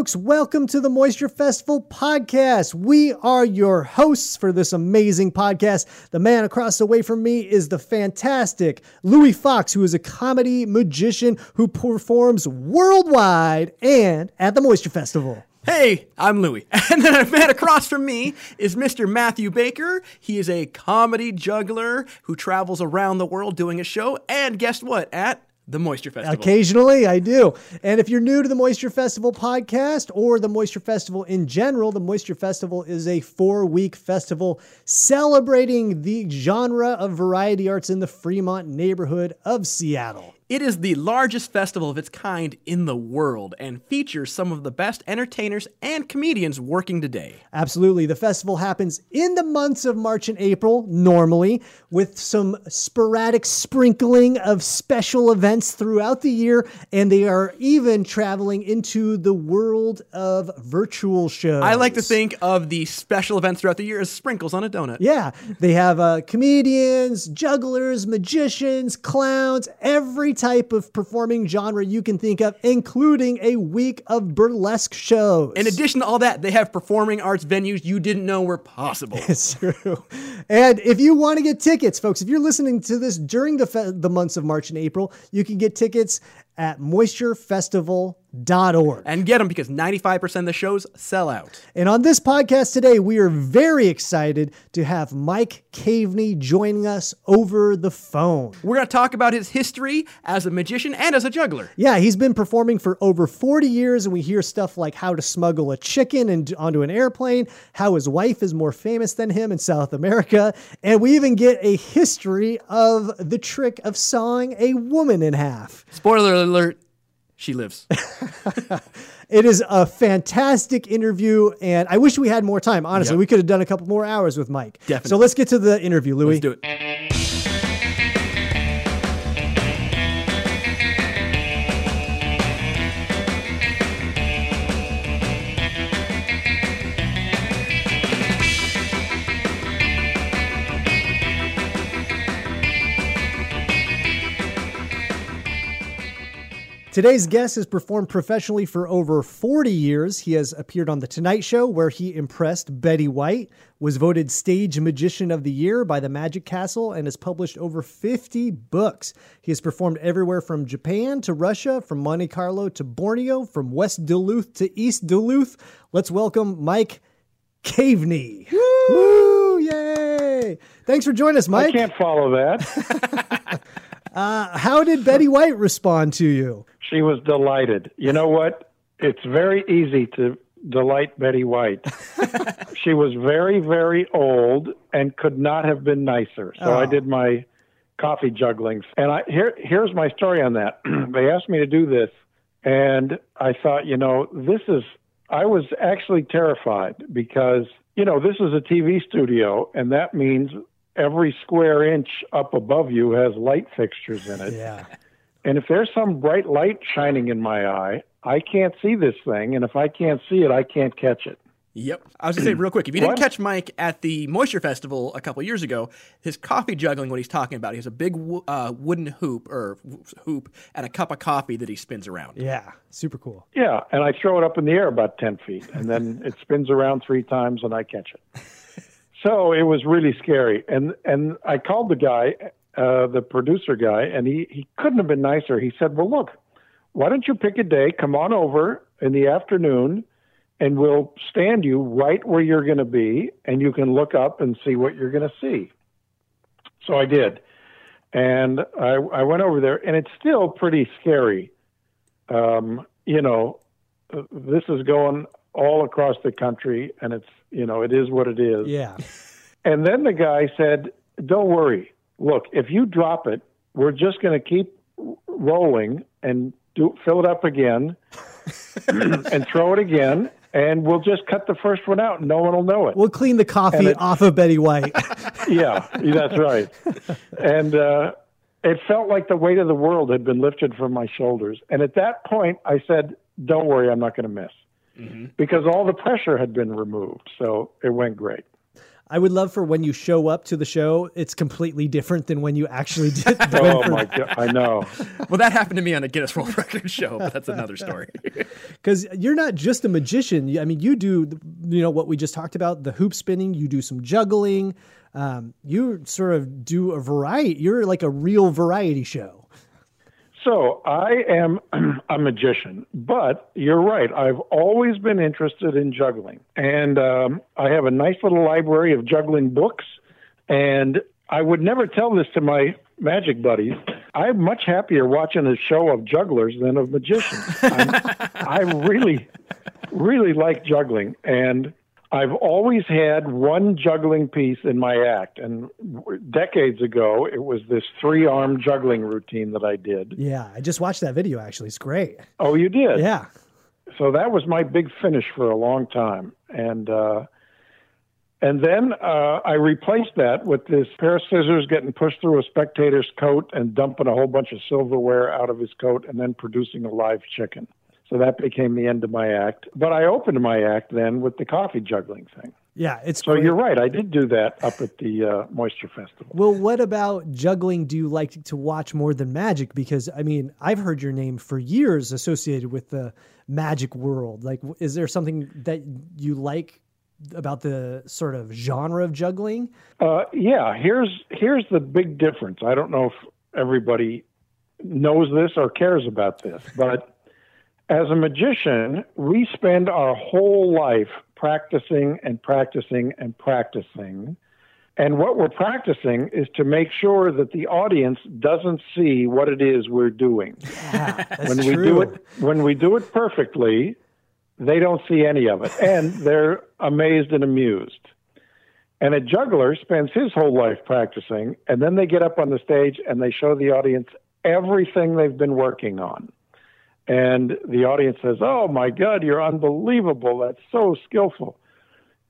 Folks, welcome to the Moisture Festival podcast. We are your hosts for this amazing podcast. The man across the way from me is the fantastic Louie Foxx, who is a comedy magician who performs worldwide and at the Moisture Festival. Hey, I'm Louie. And then a man across from me is Mr. Matthew Baker. He is a comedy juggler who travels around the world doing a show. And guess what? At the Moisture Festival. Occasionally, I do. And if you're new to the Moisture Festival podcast or the Moisture Festival in general, the Moisture Festival is a four week festival celebrating the genre of variety arts in the Fremont neighborhood of Seattle. It is the largest festival of its kind in the world and features some of the best entertainers and comedians working today. Absolutely. The festival happens in the months of March and April, normally, with some sporadic sprinkling of special events throughout the year. And they are even traveling into the world of virtual shows. I like to think of the special events throughout the year as sprinkles on a donut. Yeah, they have uh, comedians, jugglers, magicians, clowns, every type of performing genre you can think of, including a week of burlesque shows. In addition to all that, they have performing arts venues you didn't know were possible. It's true. And if you want to get tickets, folks, if you're listening to this during the fe- the months of March and April, you can get tickets at moisturefestival.org. and get them because 95% of the shows sell out. And on this podcast today, we are very excited to have Mike Caveney joining us over the phone. We're going to talk about his history as a magician and as a juggler. Yeah, he's been performing for over 40 years, and we hear stuff like how to smuggle a chicken and onto an airplane, how his wife is more famous than him in South America, and we even get a history of the trick of sawing a woman in half. Spoiler alert, she lives. It is a fantastic interview, and I wish we had more time. Honestly, Yep. we could have done a couple more hours with Mike. Definitely. So let's get to the interview, Louie. Let's do it. Today's guest has performed professionally for over 40 years. He has appeared on The Tonight Show, where he impressed Betty White, was voted Stage Magician of the Year by the Magic Castle, and has published over 50 books. He has performed everywhere from Japan to Russia, from Monte Carlo to Borneo, from West Duluth to East Duluth. Let's welcome Mike Caveney. Woo! Yay! Thanks for joining us, Mike. I can't follow that. Uh, how did Betty White respond to you? She was delighted. You know what? It's very easy to delight Betty White. she was very, very old and could not have been nicer. So I oh. did my coffee juggling. And I here here's my story on that. they asked me to do this and I thought, you know, this is I was actually terrified because, you know, this is a TV studio and that means every square inch up above you has light fixtures in it. Yeah. And if there's some bright light shining in my eye, I can't see this thing. And if I can't see it, I can't catch it. Yep. I was going to say real quick if you didn't catch Mike at the Moisture Festival a couple years ago, his coffee juggling, what he's talking about, he has a big uh, wooden hoop or hoop and a cup of coffee that he spins around. Yeah. Super cool. Yeah. And I throw it up in the air about 10 feet, and then it spins around three times, and I catch it. So it was really scary. And, and I called the guy, uh, the producer guy, and he, he couldn't have been nicer. He said, Well, look, why don't you pick a day, come on over in the afternoon, and we'll stand you right where you're going to be, and you can look up and see what you're going to see. So I did. And I, I went over there, and it's still pretty scary. Um, you know, this is going all across the country, and it's, you know, it is what it is. Yeah. And then the guy said, Don't worry. Look, if you drop it, we're just going to keep rolling and do fill it up again and throw it again and we'll just cut the first one out and no one will know it. We'll clean the coffee it- off of Betty White. yeah, that's right. And uh, it felt like the weight of the world had been lifted from my shoulders. And at that point, I said, "Don't worry, I'm not going to miss," because all the pressure had been removed. So it went great. I would love for when you show up to the show, it's completely different than when you actually did. Oh my god, I know. Well, that happened to me on a Guinness World Record show, but that's another story. Because you're not just a magician. I mean, you do, you know, what we just talked about the hoop spinning, you do some juggling. Um, you sort of do a variety. You're like a real variety show. So I am a magician, but you're right. I've always been interested in juggling, and um, I have a nice little library of juggling books. And I would never tell this to my magic buddies. I'm much happier watching a show of jugglers than of magicians. I really, really like juggling, and I've always had one juggling piece in my act. And decades ago, it was this three-arm juggling routine that I did. Yeah, I just watched that video. Actually, it's great. Oh, you did? Yeah, So that was my big finish for a long time, and uh, and then uh, I replaced that with this pair of scissors getting pushed through a spectator's coat and dumping a whole bunch of silverware out of his coat, and then producing a live chicken. So that became the end of my act. But I opened my act then with the coffee juggling thing. yeah, it's So great. you're right, I did do that up at the uh, Moisture Festival. Well, what about juggling do you like to watch more than magic? Because I mean, I've heard your name for years associated with the magic world. Like, is there something that you like about the sort of genre of juggling? Uh, yeah, here's here's the big difference. I don't know if everybody knows this or cares about this, but as a magician, we spend our whole life practicing and practicing and practicing. And what we're practicing is to make sure that the audience doesn't see what it is we're doing. Yeah, when true. we do it when we do it perfectly, they don't see any of it and they're amazed and amused. And a juggler spends his whole life practicing and then they get up on the stage and they show the audience everything they've been working on. And the audience says, "Oh my god, you're unbelievable. That's so skillful."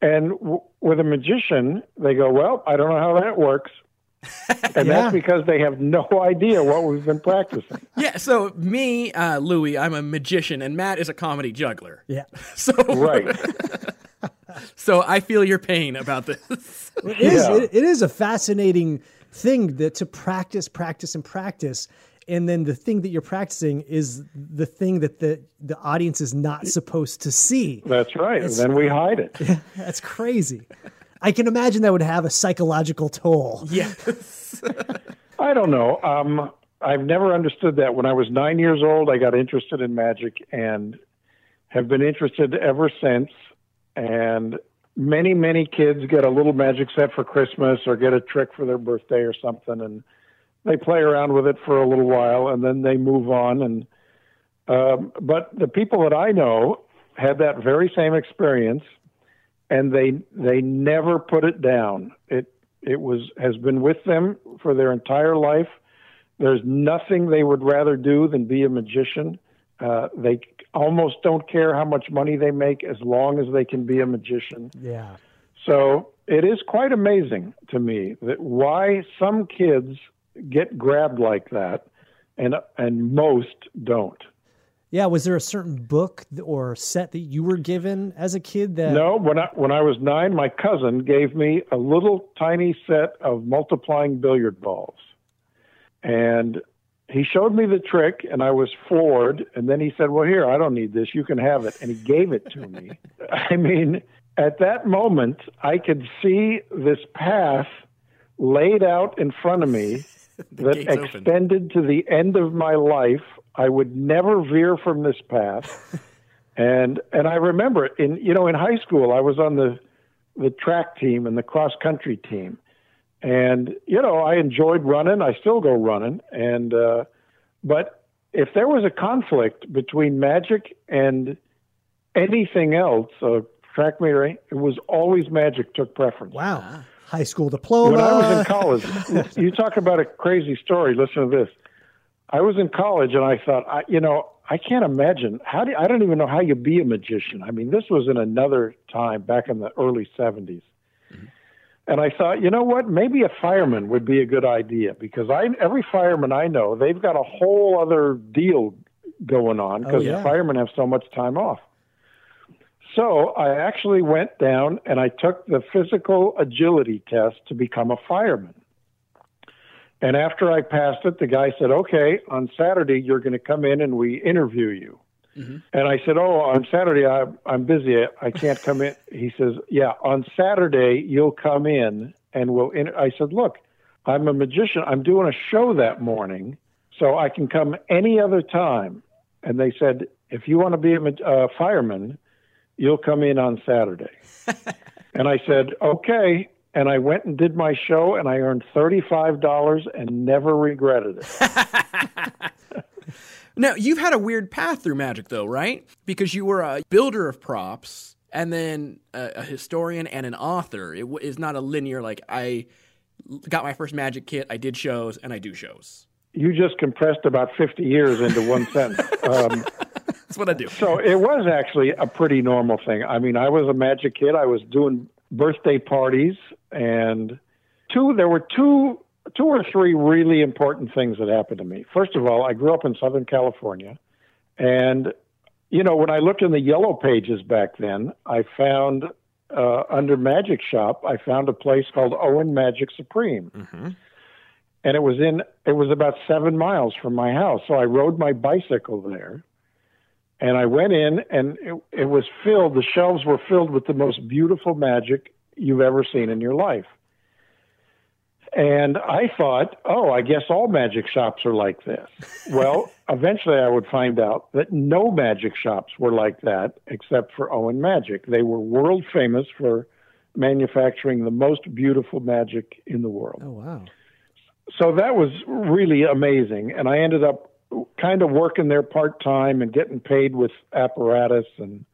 And w- with a magician, they go, "Well, I don't know how that works." And Yeah. that's because they have no idea what we've been practicing. yeah, so me, uh, Louie, I'm a magician, and Matt is a comedy juggler. Yeah, So, Right. so I feel your pain about this. it is. Yeah. It, it is a fascinating thing that to practice, practice, and practice. And then the thing that you're practicing is the thing that the, the audience is not supposed to see. That's right. And then we hide it. That's crazy. I can imagine that would have a psychological toll. yes. I don't know. Um, I've never understood that. When I was nine years old, I got interested in magic and have been interested ever since. And many, many kids get a little magic set for Christmas or get a trick for their birthday or something, and they play around with it for a little while, and then they move on. And um, but the people that I know had that very same experience, and they they never put it down. It it was has been with them for their entire life. There's nothing they would rather do than be a magician. Uh, they almost don't care how much money they make as long as they can be a magician. Yeah. So it is quite amazing to me that why some kids get grabbed like that, and and most don't. Yeah. Was there a certain book or set that you were given as a kid that? No, when I when I was nine, my cousin gave me a little tiny set of multiplying billiard balls, and he showed me the trick, and I was floored. And then he said, "Well, here, I don't need this. You can have it." And he gave it to me. I mean, at that moment, I could see this path laid out in front of me that gate's open. extended to the end of my life. I would never veer from this path. And and I remember in you know in high school I was on the the track team and the cross country team, and you know I enjoyed running. I still go running, and uh, but if there was a conflict between magic and anything else, uh, track meet, it was always magic took preference. Wow. High school diploma. When I was in college, you talk about a crazy story. Listen to this. I was in college and I thought, I, you know, I can't imagine how do I don't even know how you be a magician. I mean, this was in another time back in the early 70s. And I thought, you know what? Maybe a fireman would be a good idea because I every fireman I know, they've got a whole other deal going on oh, because yeah. the firemen have so much time off. So I actually went down and I took the physical agility test to become a fireman. And after I passed it, the guy said, "Okay, on Saturday you're going to come in and we interview you." And I said, "Oh, on Saturday I, I'm busy. I can't come in." He says, "Yeah, on Saturday you'll come in and we'll." In-. I said, "Look, I'm a magician. I'm doing a show that morning, so I can come any other time." And they said, "If you want to be a uh, fireman, you'll come in on Saturday." and I said, "Okay." And I went and did my show, and I earned thirty-five dollars and never regretted it. Now, you've had a weird path through magic, though, right? Because you were a builder of props and then a, a historian and an author. It w- is not a linear, like, I got my first magic kit, I did shows, and I do shows. you just compressed about 50 years into one sentence. Um, That's what I do. so it was actually a pretty normal thing. I mean, I was a magic kid. I was doing birthday parties, and two there were two two or three really important things that happened to me. First of all, I grew up in Southern California, and you know, when I looked in the yellow pages back then, I found uh, under Magic Shop, I found a place called Owen Magic Supreme and it was in it was about seven miles from my house so i rode my bicycle there and i went in and it, it was filled the shelves were filled with the most beautiful magic you've ever seen in your life. And i thought oh i guess all magic shops are like this. Well eventually i would find out that no magic shops were like that except for owen magic. They were world famous for manufacturing the most beautiful magic in the world. Oh wow. so that was really amazing. And i ended up kind of working there part time and getting paid with apparatus. And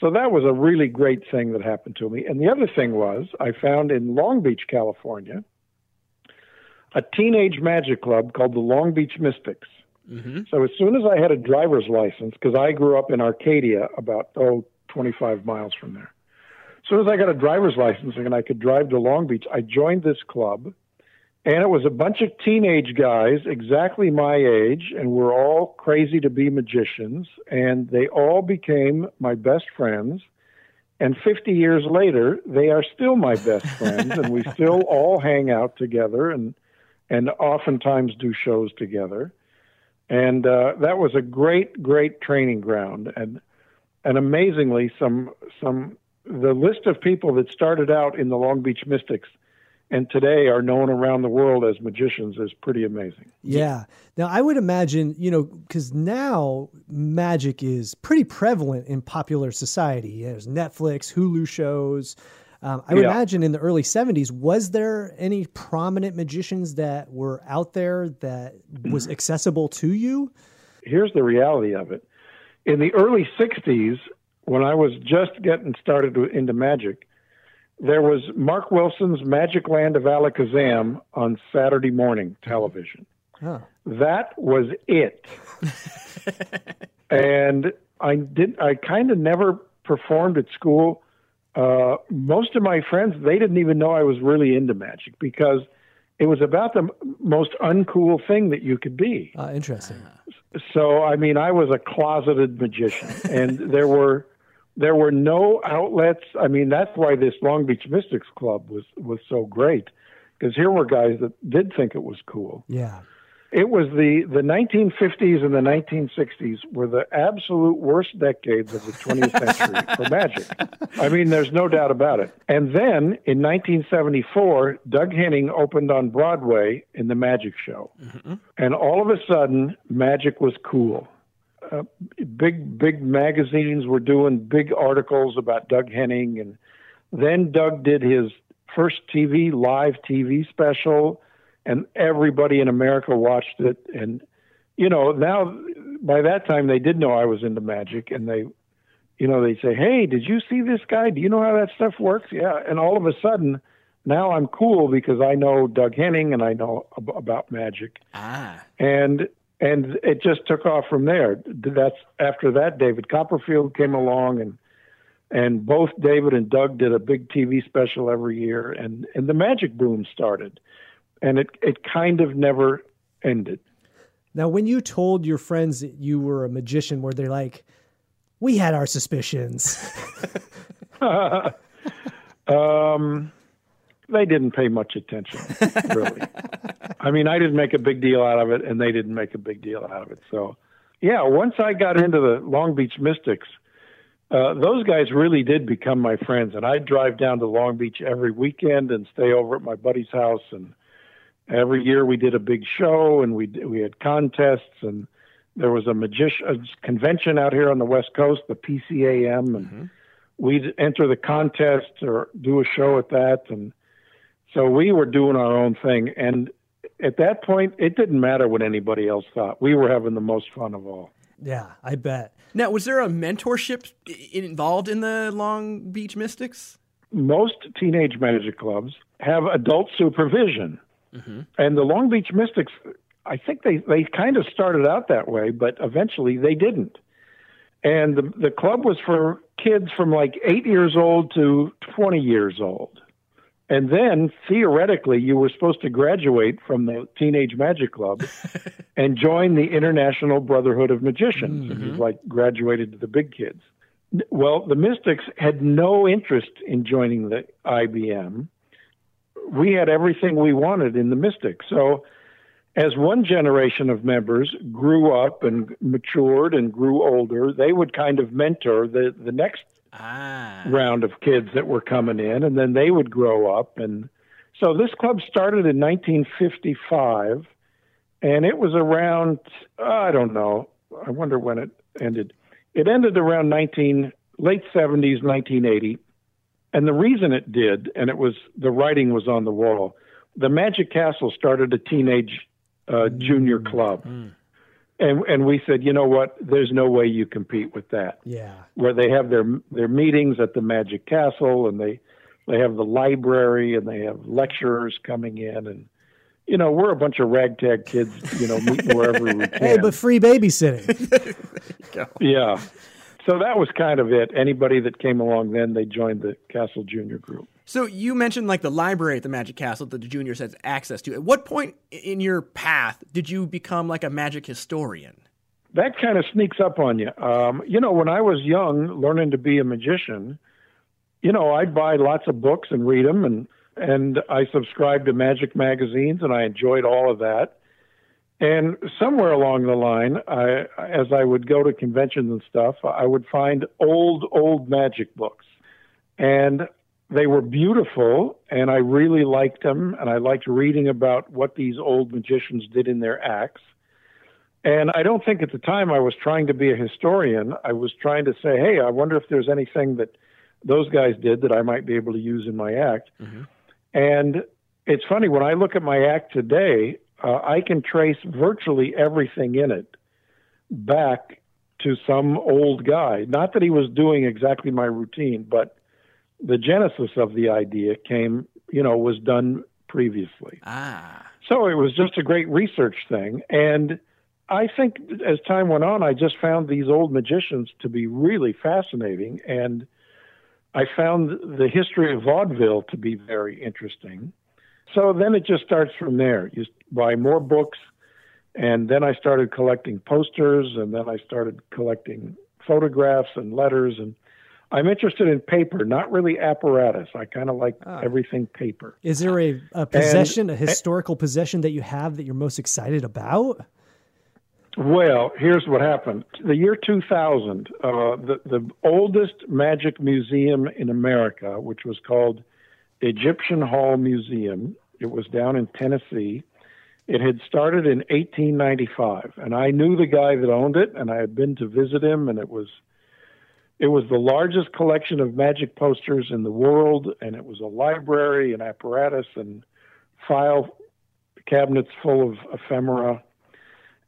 so that was a really great thing that happened to me. And the other thing was i found in long beach california a teenage magic club called the long beach mystics. Mm-hmm. So as soon as i had a driver's license because i grew up in arcadia about oh 25 miles from there. As soon as i got a driver's license and i could drive to long beach i joined this club and it was a bunch of teenage guys exactly my age and we're all crazy to be magicians and they all became my best friends. And 50 years later they are still my best friends and we still all hang out together and and oftentimes do shows together. And uh, that was a great great training ground. And and amazingly some some the list of people that started out in the long beach mystics and today are known around the world as magicians is pretty amazing. Yeah. Now I would imagine, you know, because now magic is pretty prevalent in popular society. There's Netflix, Hulu shows. Um, I would Yeah. imagine in the early 70s, was there any prominent magicians that were out there that was accessible to you? Here's the reality of it. In the early 60s, when I was just getting started into magic, there was Mark Wilson's Magic Land of Alakazam on Saturday morning television. Oh. That was it. and I did I kind of never performed at school. Uh, most of my friends they didn't even know I was really into magic because it was about the m- most uncool thing that you could be. Uh, interesting. So I mean, I was a closeted magician, and there were there were no outlets. I mean, that's why this Long Beach Mystics Club was was so great because here were guys that did think it was cool. Yeah. It was the the 1950s and the 1960s were the absolute worst decades of the 20th century for magic. I mean, there's no doubt about it. And then in 1974, Doug Henning opened on Broadway in the Magic Show, mm-hmm. and all of a sudden, magic was cool. Uh, big big magazines were doing big articles about Doug Henning, and then Doug did his first TV live TV special and everybody in America watched it. And you know, now by that time they did know I was into magic, and they, you know, they say, "Hey, did you see this guy? Do you know how that stuff works?" Yeah, and all of a sudden, now I'm cool because I know Doug Henning and I know ab- about magic, Ah. and and it just took off from there. That's after that, David Copperfield came along, and and both David and Doug did a big TV special every year, and and the magic boom started, and it it kind of never ended. Now, when you told your friends that you were a magician, were they like, "We had our suspicions"? um, they didn't pay much attention, really. I mean, I didn't make a big deal out of it, and they didn't make a big deal out of it. So, yeah, once I got into the Long Beach Mystics, uh, those guys really did become my friends, and I'd drive down to Long Beach every weekend and stay over at my buddy's house. And every year we did a big show, and we we had contests, and there was a magician convention out here on the West Coast, the PCAM, and mm-hmm. we'd enter the contest or do a show at that, and so we were doing our own thing. And at that point, it didn't matter what anybody else thought. We were having the most fun of all. Yeah, I bet. Now, was there a mentorship involved in the Long Beach Mystics? Most teenage magic clubs have adult supervision. Mm-hmm. And the Long Beach Mystics, I think they, they kind of started out that way, but eventually they didn't. And the, the club was for kids from like eight years old to 20 years old. And then theoretically, you were supposed to graduate from the Teenage Magic Club and join the International Brotherhood of Magicians. Mm-hmm. Like graduated to the big kids. Well, the Mystics had no interest in joining the IBM. We had everything we wanted in the Mystics. So, as one generation of members grew up and matured and grew older, they would kind of mentor the, the next ah. round of kids that were coming in, and then they would grow up. And so this club started in 1955, and it was around, I don't know, I wonder when it ended. It ended around 19, late 70s, 1980. And the reason it did, and it was the writing was on the wall, the Magic Castle started a teenage uh, junior club. Mm and and we said, you know what? There's no way you compete with that. Yeah. Where they have their their meetings at the Magic Castle, and they they have the library, and they have lecturers coming in, and you know we're a bunch of ragtag kids, you know, meeting wherever we can. Hey, but free babysitting. yeah. So that was kind of it. Anybody that came along then, they joined the Castle Junior group. So you mentioned like the library at the Magic Castle that the juniors had access to. At what point in your path did you become like a magic historian? That kind of sneaks up on you. Um, you know, when I was young, learning to be a magician, you know, I'd buy lots of books and read them, and and I subscribed to magic magazines, and I enjoyed all of that. And somewhere along the line, I, as I would go to conventions and stuff, I would find old, old magic books. And they were beautiful and I really liked them and I liked reading about what these old magicians did in their acts. And I don't think at the time I was trying to be a historian. I was trying to say, hey, I wonder if there's anything that those guys did that I might be able to use in my act. Mm-hmm. And it's funny, when I look at my act today, uh, I can trace virtually everything in it back to some old guy. Not that he was doing exactly my routine, but the genesis of the idea came, you know, was done previously. Ah. So it was just a great research thing. And I think as time went on, I just found these old magicians to be really fascinating. And I found the history of vaudeville to be very interesting. So then it just starts from there. You buy more books, and then I started collecting posters, and then I started collecting photographs and letters and I'm interested in paper, not really apparatus. I kind of like ah. everything paper. Is there a, a possession, and, a historical possession that you have that you're most excited about? Well, here's what happened. The year 2000, uh, the, the oldest magic museum in America, which was called Egyptian Hall Museum, it was down in Tennessee. It had started in 1895, and I knew the guy that owned it, and I had been to visit him, and it was – it was the largest collection of magic posters in the world, and it was a library and apparatus and file cabinets full of ephemera.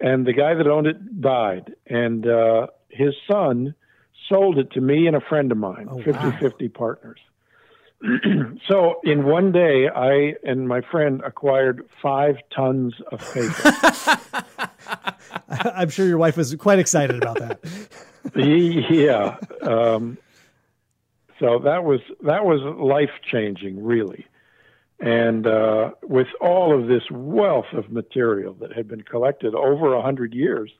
And the guy that owned it died, and uh, his son sold it to me and a friend of mine, oh, 50 wow. 50 partners. so in one day, I and my friend acquired five tons of paper. I'm sure your wife was quite excited about that. yeah. Um, so that was that was life changing, really. And uh, with all of this wealth of material that had been collected over a hundred years,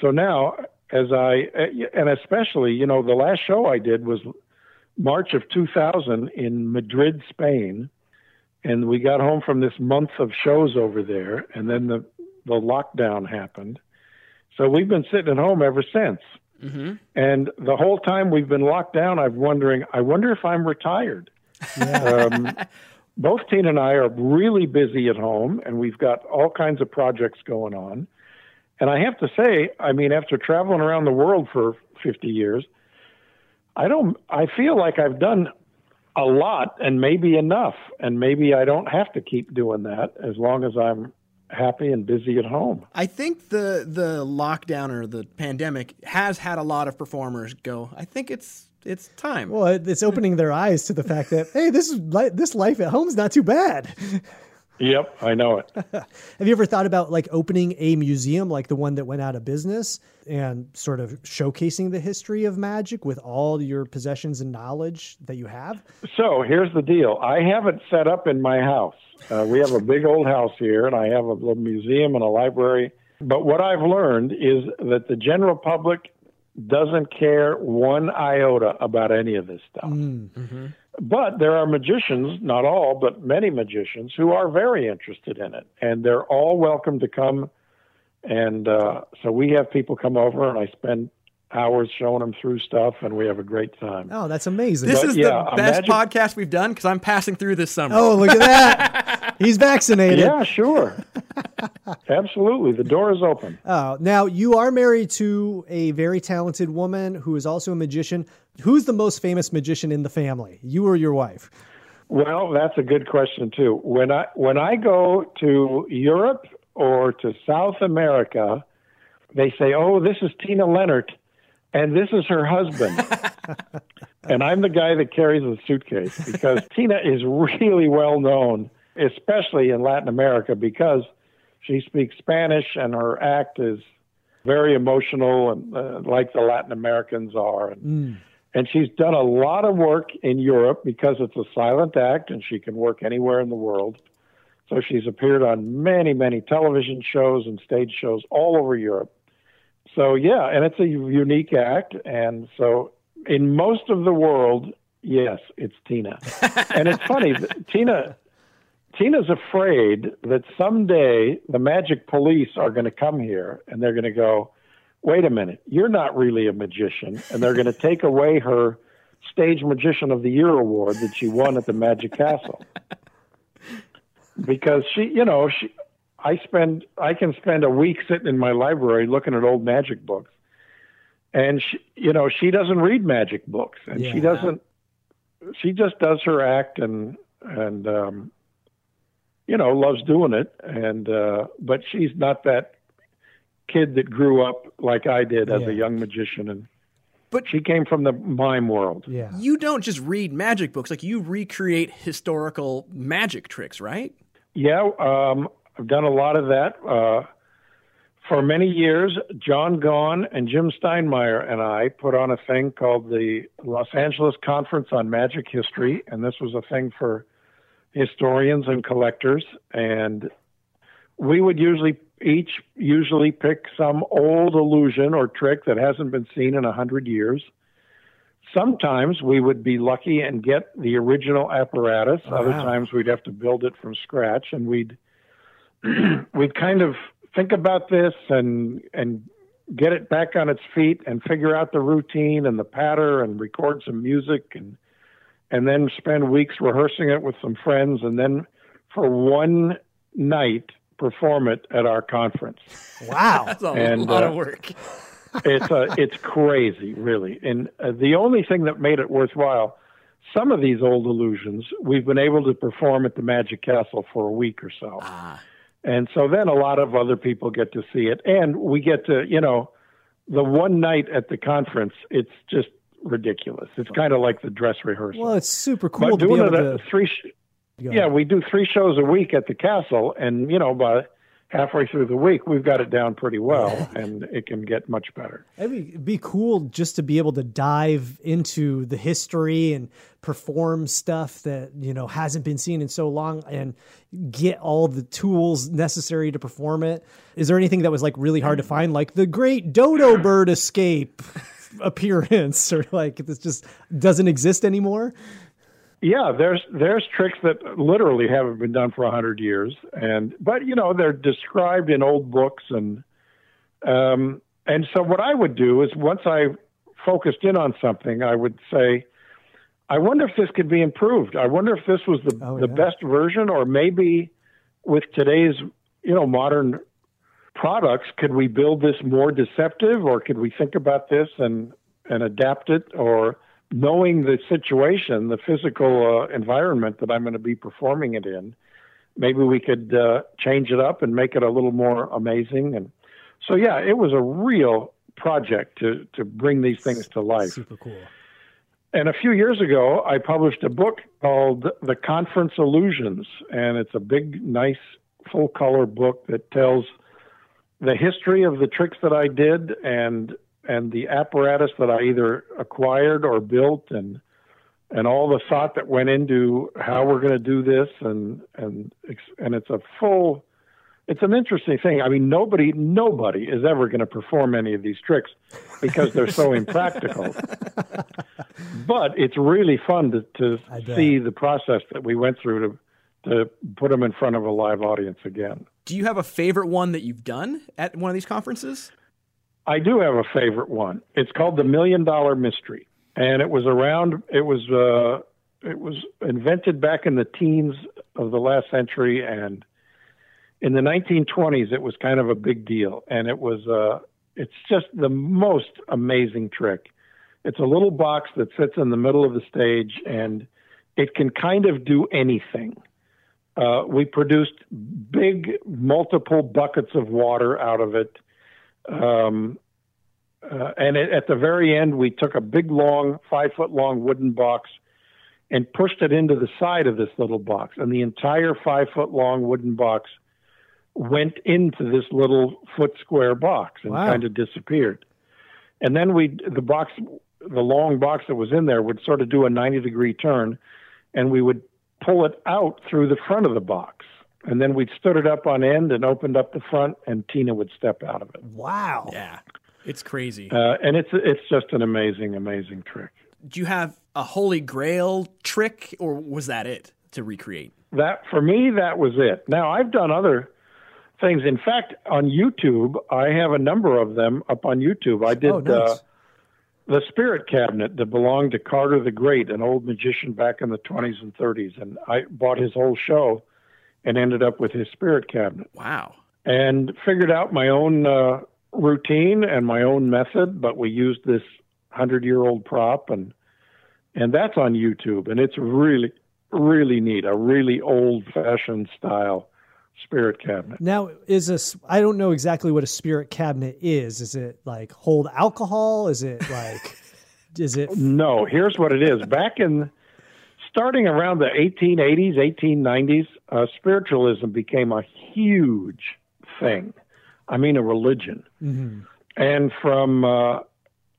so now as I and especially you know the last show I did was March of 2000 in Madrid, Spain, and we got home from this month of shows over there, and then the the lockdown happened. So we've been sitting at home ever since. Mm-hmm. And the whole time we've been locked down, I'm wondering, I wonder if I'm retired. Yeah. Um, both Tina and I are really busy at home, and we've got all kinds of projects going on. And I have to say, I mean, after traveling around the world for 50 years, I don't. I feel like I've done a lot and maybe enough, and maybe I don't have to keep doing that as long as I'm happy and busy at home. I think the the lockdown or the pandemic has had a lot of performers go. I think it's it's time. Well, it's opening their eyes to the fact that hey, this is this life at home is not too bad. Yep, I know it. Have you ever thought about like opening a museum like the one that went out of business and sort of showcasing the history of magic with all your possessions and knowledge that you have? So here's the deal I have it set up in my house. Uh, we have a big old house here, and I have a little museum and a library. But what I've learned is that the general public doesn't care one iota about any of this stuff. Mm. Mm-hmm. But there are magicians, not all, but many magicians who are very interested in it, and they're all welcome to come. And uh, so we have people come over, and I spend hours showing them through stuff, and we have a great time. Oh, that's amazing! This but, is yeah, the best imagine... podcast we've done because I'm passing through this summer. Oh, look at that! He's vaccinated. Yeah, sure. Absolutely, the door is open. Oh, now you are married to a very talented woman who is also a magician. Who's the most famous magician in the family? You or your wife? Well, that's a good question too. When I when I go to Europe or to South America, they say, "Oh, this is Tina Lenert." and this is her husband. and I'm the guy that carries the suitcase because Tina is really well known, especially in Latin America, because she speaks Spanish and her act is very emotional and uh, like the Latin Americans are. And, mm. And she's done a lot of work in Europe because it's a silent act and she can work anywhere in the world. So she's appeared on many, many television shows and stage shows all over Europe so yeah, and it's a unique act, and so in most of the world, yes, it's Tina. and it's funny, Tina. Tina's afraid that someday the magic police are going to come here and they're going to go, wait a minute, you're not really a magician. And they're going to take away her Stage Magician of the Year award that she won at the Magic Castle. Because she, you know, she, I spend I can spend a week sitting in my library looking at old magic books, and she, you know she doesn't read magic books, and yeah. she doesn't. She just does her act and and um, you know loves doing it, and uh, but she's not that kid that grew up like I did as yeah. a young magician and. But she came from the mime world. Yeah. You don't just read magic books; like you recreate historical magic tricks, right? Yeah, um, I've done a lot of that. Uh, for many years, John Gaughan and Jim Steinmeyer and I put on a thing called the Los Angeles Conference on Magic History, and this was a thing for historians and collectors. And we would usually each usually pick some old illusion or trick that hasn't been seen in a hundred years. Sometimes we would be lucky and get the original apparatus. Oh, Other times we'd have to build it from scratch, and we'd we'd kind of think about this and and get it back on its feet and figure out the routine and the patter and record some music and and then spend weeks rehearsing it with some friends and then for one night perform it at our conference. Wow, that's a and, lot uh, of work. it's a, it's crazy, really. And uh, the only thing that made it worthwhile, some of these old illusions, we've been able to perform at the Magic Castle for a week or so. Ah. And so then a lot of other people get to see it. And we get to, you know, the one night at the conference, it's just ridiculous. It's kind of like the dress rehearsal. Well, it's super cool but doing it to... three. Yeah, we do three shows a week at the castle, and you know, by halfway through the week, we've got it down pretty well, and it can get much better. It'd be, it'd be cool just to be able to dive into the history and perform stuff that you know hasn't been seen in so long, and get all the tools necessary to perform it. Is there anything that was like really hard to find, like the Great Dodo Bird Escape appearance, or like this just doesn't exist anymore? Yeah, there's there's tricks that literally haven't been done for a hundred years, and but you know they're described in old books, and um, and so what I would do is once I focused in on something, I would say, I wonder if this could be improved. I wonder if this was the Oh, the yeah. best version, or maybe with today's you know modern products, could we build this more deceptive, or could we think about this and and adapt it, or knowing the situation, the physical uh, environment that I'm going to be performing it in, maybe we could uh, change it up and make it a little more amazing. And so, yeah, it was a real project to to bring these things to life. Super cool. And a few years ago, I published a book called The Conference Illusions, and it's a big, nice, full color book that tells the history of the tricks that I did and and the apparatus that I either acquired or built and and all the thought that went into how we're going to do this and and and it's a full it's an interesting thing. I mean, nobody nobody is ever going to perform any of these tricks because they're so impractical. But it's really fun to, to see the process that we went through to to put them in front of a live audience again. Do you have a favorite one that you've done at one of these conferences? I do have a favorite one. It's called the Million Dollar Mystery, and it was around. It was uh, it was invented back in the teens of the last century, and in the 1920s, it was kind of a big deal. And it was uh, it's just the most amazing trick. It's a little box that sits in the middle of the stage, and it can kind of do anything. Uh, we produced big, multiple buckets of water out of it. Um, uh, and it, at the very end, we took a big, long, five foot long wooden box and pushed it into the side of this little box. And the entire five foot long wooden box went into this little foot square box and Wow. kind of disappeared. And then we, the box, the long box that was in there would sort of do a 90 degree turn and we would pull it out through the front of the box. And then we'd stood it up on end and opened up the front, and Tina would step out of it. Wow. Yeah, it's crazy. Uh, and it's it's just an amazing, amazing trick. Do you have a holy grail trick, or was that it to recreate? That for me, that was it. Now I've done other things. In fact, on YouTube, I have a number of them up on YouTube. I did Oh, nice. uh, the Spirit Cabinet that belonged to Carter the Great, an old magician back in the 20s and 30s, and I bought his whole show and ended up with his Spirit Cabinet. Wow. and figured out my own uh, routine and my own method. But we used this hundred-year-old prop, and and that's on YouTube, and it's really really neat. A really old-fashioned style spirit cabinet. Now, is this, I don't know exactly what a spirit cabinet is. Is it like hold alcohol? Is it like is it No, here's what it is. Back in starting around the 1880s, 1890s, uh, spiritualism became a huge thing. I mean, a religion. And from uh,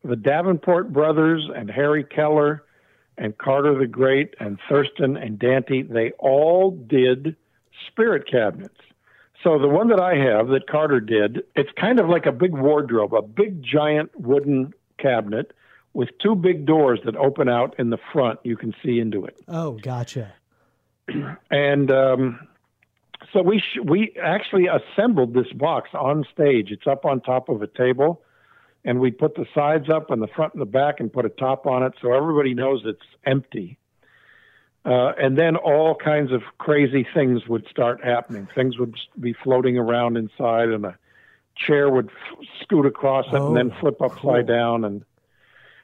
the Davenport brothers and Harry Kellar and Carter the Great and Thurston and Dante, they all did spirit cabinets. So the one that I have that Carter did, it's kind of like a big wardrobe, a big giant wooden cabinet with two big doors that open out in the front. You can see into it. Oh, gotcha. And um, so we sh- we actually assembled this box on stage. It's up on top of a table, and we put the sides up and the front and the back, and put a top on it so everybody knows it's empty. Uh, and then all kinds of crazy things would start happening. Things would be floating around inside, and a chair would f- scoot across it and then Oh, flip upside cool. down. And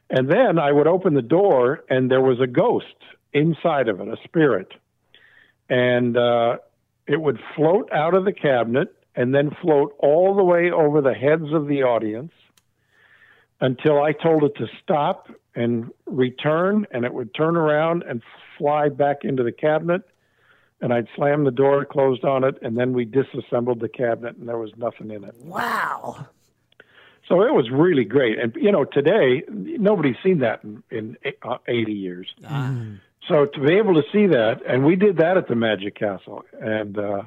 and then I would open the door, and there was a ghost inside of it, a spirit and uh, it would float out of the cabinet and then float all the way over the heads of the audience until I told it to stop and return, and it would turn around and fly back into the cabinet and I'd slam the door closed on it, and then we disassembled the cabinet, and there was nothing in it. Wow. So it was really great. And you know, today nobody's seen that in, in uh, 80 years. So to be able to see that, and we did that at the Magic Castle, and uh,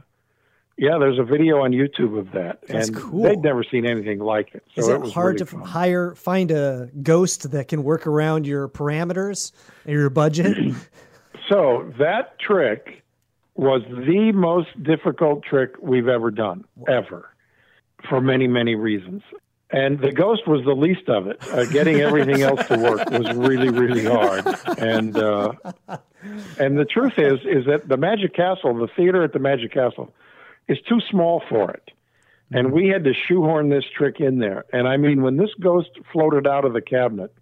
yeah, there's a video on YouTube of that, That's and cool. they'd never seen anything like it. So Is it it was hard to fun. hire find a ghost that can work around your parameters and your budget? So that trick was the most difficult trick we've ever done, ever, for many, many reasons. And the ghost was the least of it. Uh, getting everything else to work was really, really hard. And uh, and the truth is, is that the Magic Castle, the theater at the Magic Castle, is too small for it. And we had to shoehorn this trick in there. And I mean, when this ghost floated out of the cabinet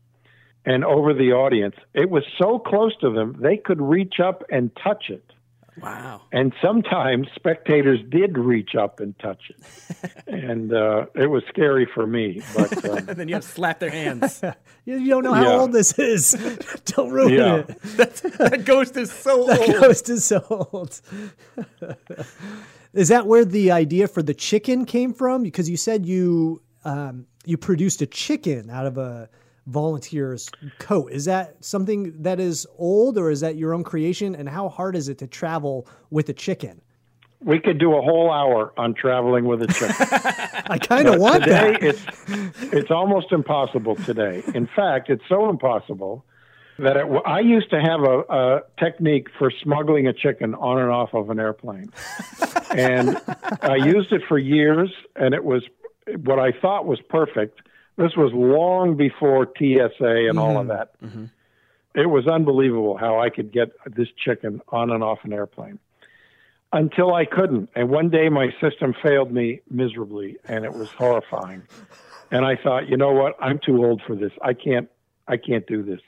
and over the audience, it was so close to them, they could reach up and touch it. Wow. And sometimes spectators did reach up and touch it. and uh, it was scary for me. But um, And then you have to slap their hands. you, you don't know how Yeah. old this is. don't ruin Yeah. it. that ghost is so That old. ghost is so old. is that where the idea for the chicken came from? Because you said you um, you produced a chicken out of a volunteer's coat. Is that something that is old, or is that your own creation? And how hard is it to travel with a chicken? we could do a whole hour on traveling with a chicken. I kind of want today that. it's it's almost impossible today. In fact, it's so impossible that it, I used to have a, a technique for smuggling a chicken on and off of an airplane, and I used it for years, and it was what I thought was perfect. This was long before TSA and all of mm-hmm. that. Mm-hmm. It was unbelievable how I could get this chicken on and off an airplane until I couldn't. And one day my system failed me miserably and it was horrifying. And I thought, you know what? I'm too old for this. I can't I can't do this.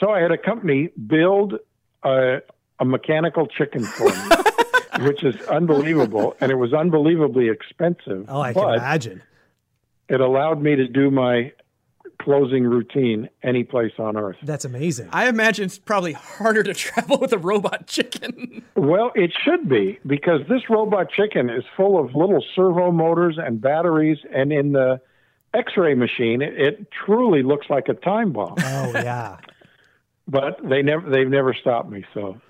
So I had a company build a, a mechanical chicken for me, which is unbelievable and it was unbelievably expensive. Oh, I can imagine. It allowed me to do my closing routine any place on earth. That's amazing. I imagine it's probably harder to travel with a robot chicken. Well, it should be because this robot chicken is full of little servo motors and batteries, and in the X-ray machine, it, it truly looks like a time bomb. oh yeah. but they never they've never stopped me. So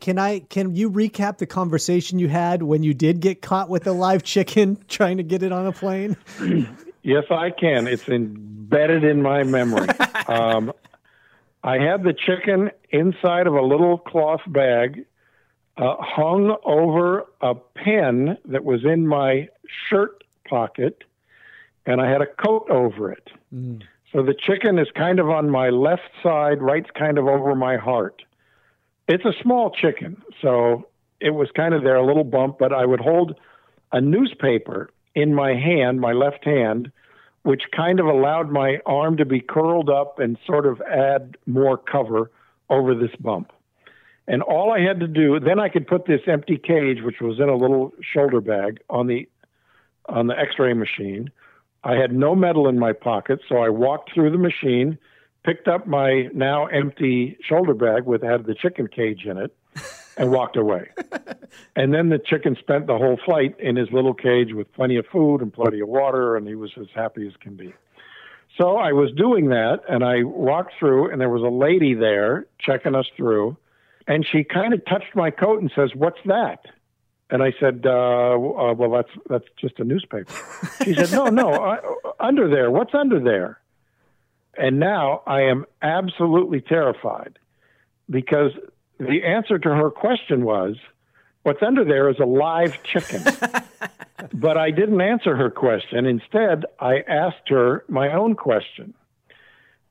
Can I? Can you recap the conversation you had when you did get caught with a live chicken trying to get it on a plane? yes, I can. It's embedded in my memory. um, I had the chicken inside of a little cloth bag, uh, hung over a pen that was in my shirt pocket, and I had a coat over it. So the chicken is kind of on my left side, right's kind of over my heart. It's a small chicken, so it was kind of there, a little bump, but I would hold a newspaper in my hand, my left hand, which kind of allowed my arm to be curled up and sort of add more cover over this bump. And all I had to do, then I could put this empty cage, which was in a little shoulder bag, on the on the X-ray machine. I had no metal in my pocket, so I walked through the machine, picked up my now empty shoulder bag with had the chicken cage in it, and walked away. and then the chicken spent the whole flight in his little cage with plenty of food and plenty of water, and he was as happy as can be. So I was doing that, and I walked through, and there was a lady there checking us through, and she kind of touched my coat and says, "What's that?" And I said, uh, uh, "Well, that's that's just a newspaper." She said, "No, no, uh, under there. What's under there?" And now I am absolutely terrified because the answer to her question was, "What's under there is a live chicken." but I didn't answer her question. Instead, I asked her my own question,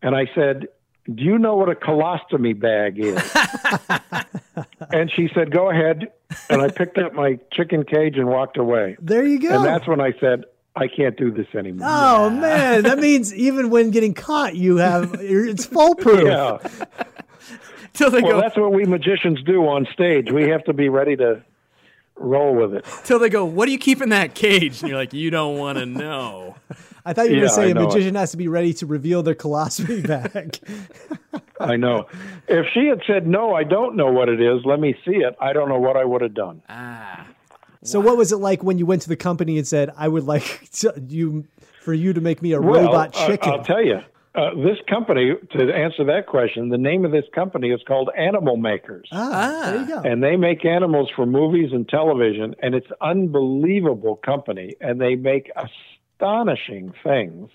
and I said, "Do you know what a colostomy bag is?" and she said, "Go ahead." And I picked up my chicken cage and walked away. There you go. And that's when I said, I can't do this anymore. oh man, that means even when getting caught, you have it's foolproof. Yeah. Till they Well, go, that's what we magicians do on stage. We have to be ready to roll with it. Till they go, what do you keep in that cage? And you're like, you don't want to know. I thought you were Yeah, going to say I a know it. magician has to be ready to reveal their colostomy bag. I know. If she had said, no, I don't know what it is, let me see it, I don't know what I would have done. Ah. so, what was it like when you went to the company and said, "I would like to, you for you to make me a Well, robot I- chicken"? I'll tell you. Uh, this company, to answer that question, the name of this company is called Animal Makers. ah, there you go. and they make animals for movies and television and it's unbelievable company and they make astonishing things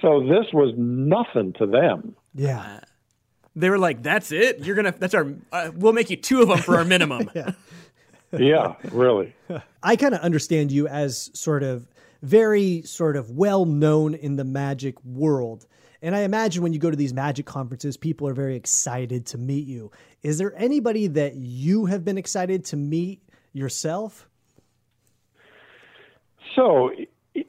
so this was nothing to them yeah. They were like, that's it? You're going to, that's our, uh, we'll make you two of them for our minimum. yeah really I kind of understand you as sort of very sort of well known in the magic world. And I imagine when you go to these magic conferences, people are very excited to meet you. Is there anybody that you have been excited to meet yourself? so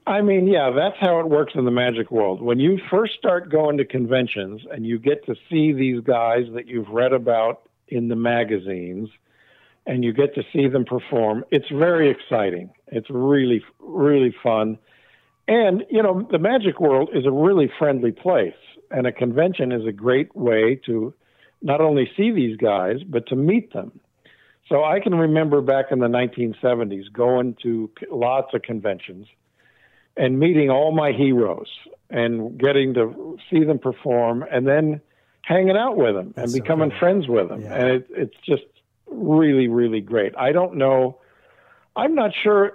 i mean yeah that's how it works in the magic world when you first start going to conventions and you get to see these guys that you've read about in the magazines and you get to see them perform it's very exciting it's really really fun And, you know, the magic world is a really friendly place, and a convention is a great way to not only see these guys, but to meet them. So I can remember back in the 1970s going to lots of conventions and meeting all my heroes and getting to see them perform and then hanging out with them and That's so becoming cool. friends with them. Yeah. And it, it's just really, really great. I don't know. I'm not sure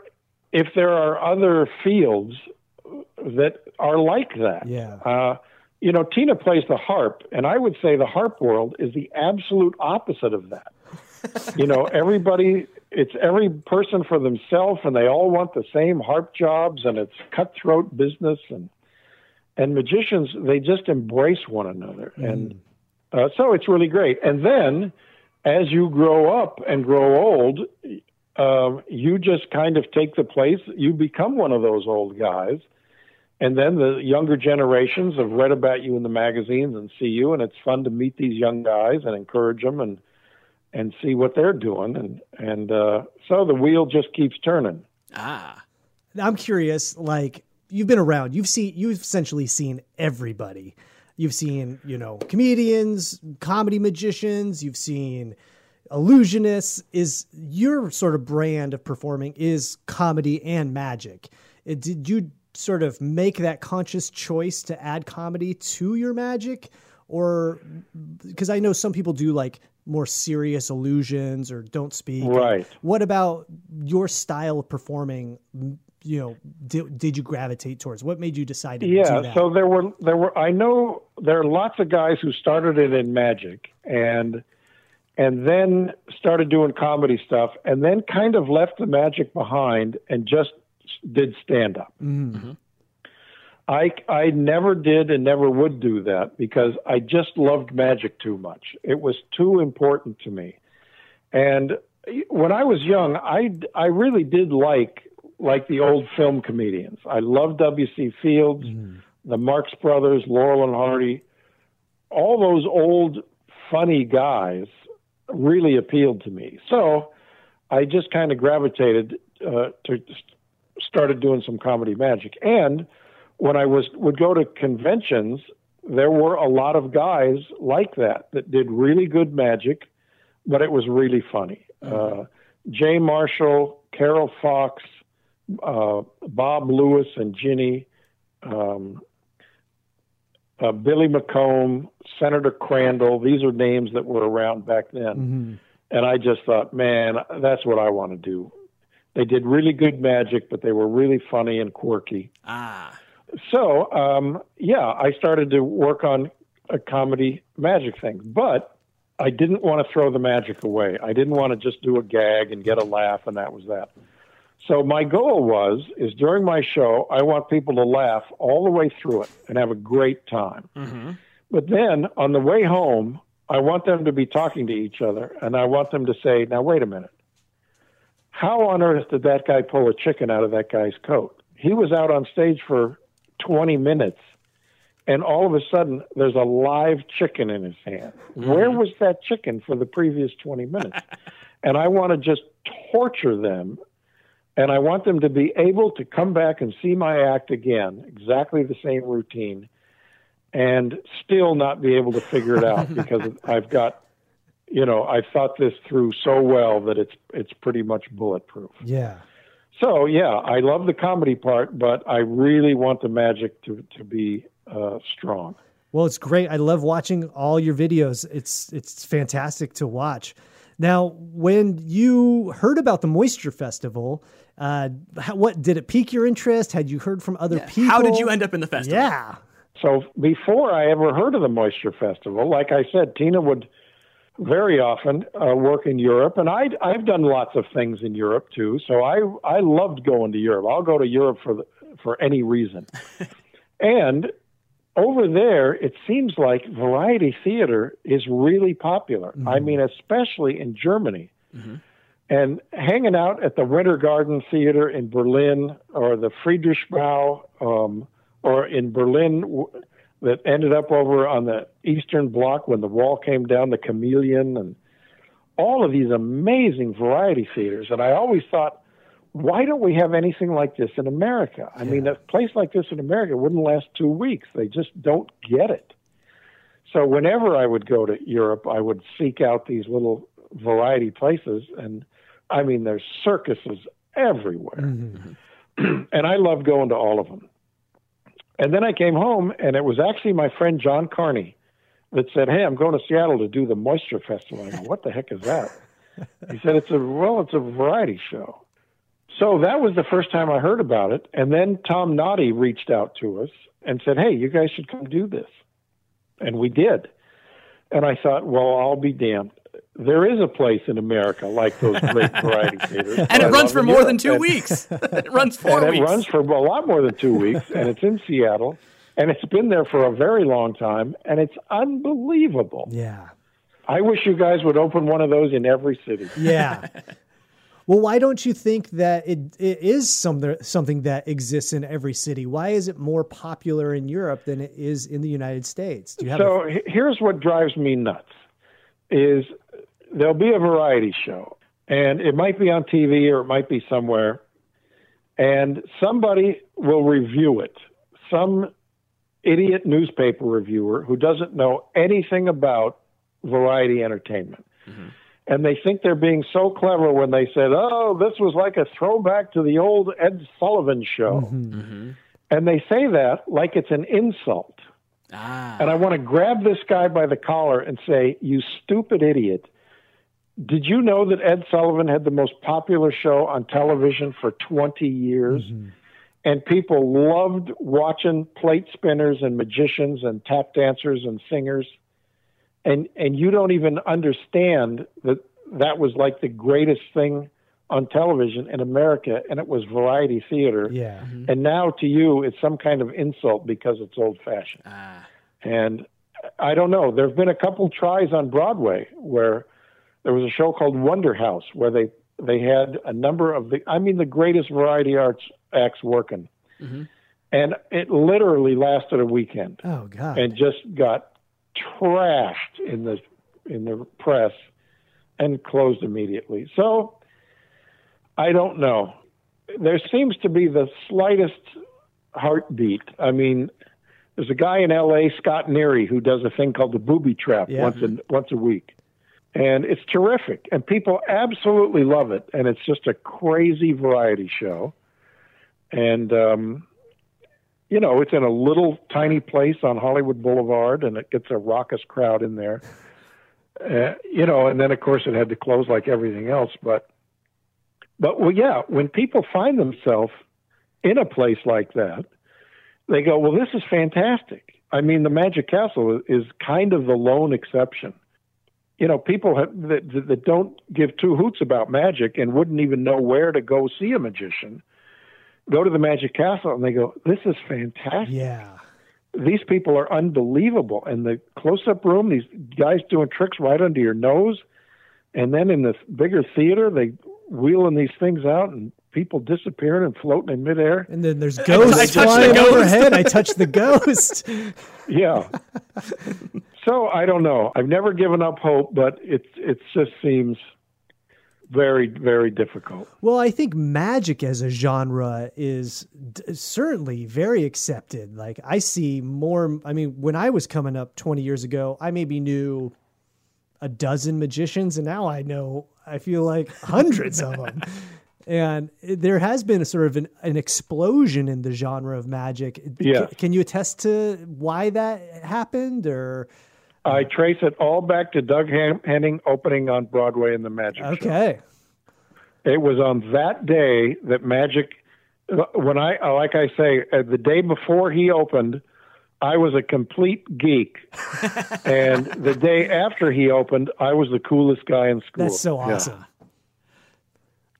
if there are other fields that are like that. Yeah. Uh, you know, Tina plays the harp, and I would say the harp world is the absolute opposite of that. you know, everybody, it's every person for themselves, and they all want the same harp jobs, and it's cutthroat business, and and magicians they just embrace one another, and uh, so it's really great. And then, as you grow up and grow old, um, you just kind of take the place. You become one of those old guys, and then the younger generations have read about you in the magazines and see you, and it's fun to meet these young guys and encourage them and and see what they're doing, and and uh, so the wheel just keeps turning. Ah. I'm curious, like you've been around, you've seen, you've essentially seen everybody. You've seen, you know, comedians, comedy magicians. You've seen illusionists. Is your sort of brand of performing is comedy and magic? Did you sort of make that conscious choice to add comedy to your magic, or because I know some people do like more serious illusions or don't speak. Right. What about your style of performing? You know, did, did you gravitate towards? What made you decide to do Yeah, that? so there were there were I know there are lots of guys who started it in magic and and then started doing comedy stuff and then kind of left the magic behind and just did stand up. Mm-hmm. Mm-hmm. I I never did and never would do that because I just loved magic too much. It was too important to me. And when I was young, I I really did like like the old film comedians. I loved W.C. Fields, mm-hmm. the Marx Brothers, Laurel and Hardy. All those old funny guys really appealed to me. So I just kind of gravitated uh, to started doing some comedy magic. And when I was would go to conventions, there were a lot of guys like that that did really good magic, but it was really funny. Uh, Jay Marshall, Karrell Fox, uh, Bob Lewis, and Ginny, um, uh, Billy McComb, Senator Crandall. These are names that were around back then. And I just thought, man, that's what I want to do. They did really good magic, but they were really funny and quirky. Ah. So, um, yeah, I started to work on a comedy magic thing, but I didn't want to throw the magic away. I didn't want to just do a gag and get a laugh, and that was that. So my goal was is during my show, I want people to laugh all the way through it and have a great time. But then on the way home, I want them to be talking to each other, and I want them to say, "Now wait a minute, how on earth did that guy pull a chicken out of that guy's coat? He was out on stage for 20 minutes, and all of a sudden, there's a live chicken in his hand. Where mm-hmm. was that chicken for the previous 20 minutes? and I want to just torture them, and I want them to be able to come back and see my act again, exactly the same routine, and still not be able to figure it out because I've got, you know, I've thought this through so well that it's it's pretty much bulletproof. Yeah. So yeah, I love the comedy part, but I really want the magic to to be uh, strong. Well, it's great. I love watching all your videos. It's it's fantastic to watch. Now, when you heard about the Moisture Festival, uh, how, what did it pique your interest? Had you heard from other people? How did you end up in the festival? Yeah. So before I ever heard of the Moisture Festival, like I said, Tina would very often uh, work in Europe, and I I've done lots of things in Europe too. So I I loved going to Europe. I'll go to Europe for the, for any reason, and over there, it seems like variety theater is really popular. Mm-hmm. I mean, especially in Germany. Mm-hmm. And hanging out at the Winter Garden Theater in Berlin or the Friedrichsbau um, or in Berlin that ended up over on the Eastern block when the wall came down, the Chameleon, and all of these amazing variety theaters. And I always thought, why don't we have anything like this in America? I yeah. mean, a place like this in America wouldn't last two weeks. They just don't get it. So whenever I would go to Europe, I would seek out these little variety places, and I mean, there's circuses everywhere, mm-hmm. and I love going to all of them. And then I came home, and it was actually my friend John Carney that said, "Hey, I'm going to Seattle to do the Moisture Festival." I go, "What the heck is that?" he said, "It's a well, it's a variety show." So that was the first time I heard about it. And then Tom Noddy reached out to us and said, Hey, you guys should come do this. And we did. And I thought, well, I'll be damned. There is a place in America like those great variety theaters. and it runs for more Europe. than two and, weeks. it runs four and weeks. it runs for a lot more than two weeks. And it's in Seattle. And it's been there for a very long time. And it's unbelievable. Yeah. I wish you guys would open one of those in every city. Yeah. Well, why don't you think that it, it is some, something that exists in every city? Why is it more popular in Europe than it is in the United States? so a... here's what drives me nuts: is there'll be a variety show, and it might be on TV or it might be somewhere, and somebody will review it. Some idiot newspaper reviewer who doesn't know anything about variety entertainment. Mm-hmm and they think they're being so clever when they said, "Oh, this was like a throwback to the old Ed Sullivan show," mm-hmm. Mm-hmm. and they say that like it's an insult. Ah. And I want to grab this guy by the collar and say, "You stupid idiot! Did you know that Ed Sullivan had the most popular show on television for 20 years?" Mm-hmm. And people loved watching plate spinners and magicians and tap dancers and singers and and you don't even understand that that was like the greatest thing on television in America, and it was variety theater. Yeah. Mm-hmm. And now to you, it's some kind of insult because it's old fashioned. Ah. And I don't know. There have been a couple tries on Broadway where there was a show called Wonder House where they they had a number of the I mean the greatest variety arts acts working. Mm-hmm. And it literally lasted a weekend. Oh God. And just got trashed in the in the press and closed immediately. So I don't know. There seems to be the slightest heartbeat. I mean, there's a guy in L.A., Scott Neary, who does a thing called the Booby Trap yeah. once a, once a week, and it's terrific, and people absolutely love it. And it's just a crazy variety show, and um, you know, it's in a little tiny place on Hollywood Boulevard, and it gets a raucous crowd in there. Uh, you know, and then of course it had to close like everything else. But, but well, yeah, when people find themselves in a place like that, they go, "Well, this is fantastic." I mean, the Magic Castle is kind of the lone exception. You know, people have, that that don't give two hoots about magic and wouldn't even know where to go see a magician go to the Magic Castle and they go, "This is fantastic." Yeah. These people are unbelievable, and the close-up room, these guys doing tricks right under your nose, and then in the bigger theater, they wheeling these things out, and people disappearing and floating in midair. And then there's ghosts flying overhead. I touched the ghost. yeah. so I don't know. I've never given up hope, but it it just seems very, very difficult. Well, I think magic as a genre is d- certainly very accepted. Like I see more. I mean, when I was coming up 20 years ago, I maybe knew a dozen magicians, and now I know. I feel like hundreds of them. And there has been a sort of an, an explosion in the genre of magic. Yeah. C- can you attest to why that happened, or I trace it all back to Doug Hen- Henning opening on Broadway in the Magic Show. okay? It was on that day that Magic, when I, like I say, uh, the day before he opened, I was a complete geek. and the day after he opened, I was the coolest guy in school. That's so Yeah. awesome.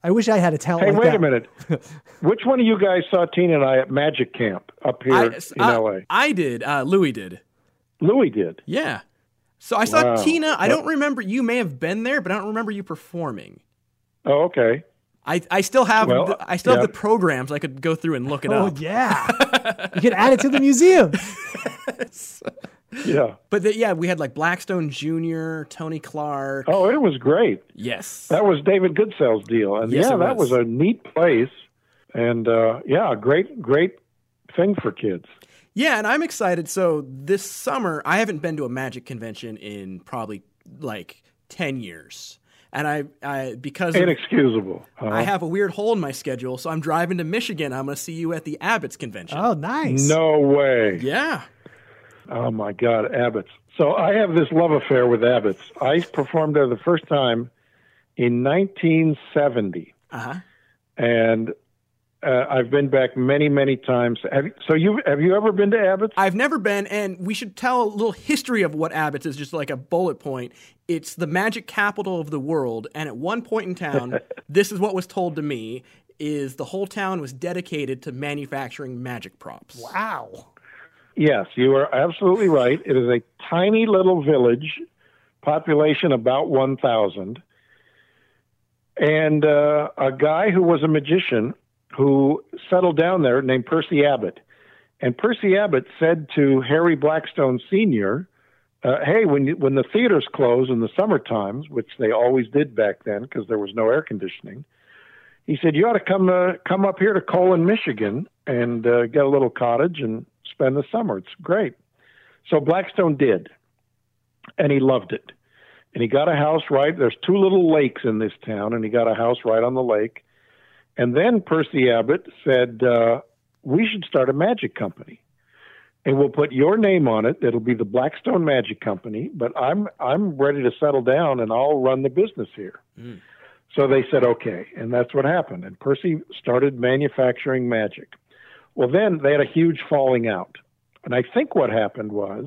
I wish I had a talent Hey, like wait that. a minute. Which one of you guys saw Tina and I at Magic Camp up here I, in I- LA? I did. Uh, Louie did. Louie did. Yeah. So I saw Wow. Tina. I don't remember. You may have been there, but I don't remember you performing. Oh, okay. I, I still have Well, the, I still yeah. have the programs. I could go through and look it Oh up. Oh yeah, you can add it to the museum. Yeah. But the, yeah, we had like Blackstone Jr., Tony Clark. Oh, it was great. Yes. That was David Goodsell's deal, and Yes, yeah, it that was. was a neat place, and uh, yeah, great, great thing for kids. Yeah, and I'm excited. So this summer, I haven't been to a magic convention in probably like 10 years. And I, I because of, Inexcusable. Uh, I have a weird hole in my schedule, so I'm driving to Michigan. I'm going to see you at the Abbott's convention. Oh, nice. no way. Yeah. Oh my God, Abbott's. So I have this love affair with Abbott's. I performed there the first time in 1970, Uh-huh. and uh, I've been back many, many times. Have, you- so you have you ever been to Abbott's? I've never been, and we should tell a little history of what Abbott's is, just like a bullet point. It's the magic capital of the world, and at one point in town, this is what was told to me: is the whole town was dedicated to manufacturing magic props. Wow. Yes, you are absolutely right. It is a tiny little village, population about 1,000. And uh, a guy who was a magician who settled down there named Percy Abbott. And Percy Abbott said to Harry Blackstone Sr., uh, hey, when you, when the theaters close in the summer times, which they always did back then because there was no air conditioning, he said you ought to come uh, come up here to Colon, Michigan, and uh, get a little cottage and spend the summer. It's great. So Blackstone did, and he loved it. And he got a house right. There's two little lakes in this town, and he got a house right on the lake. And then Percy Abbott said, uh, "We should start a magic company." and we'll put your name on it. It'll be the Blackstone Magic Company, but I'm I'm ready to settle down and I'll run the business here. So they said okay, and that's what happened. And Percy started manufacturing magic. Well, then they had a huge falling out, and I think what happened was,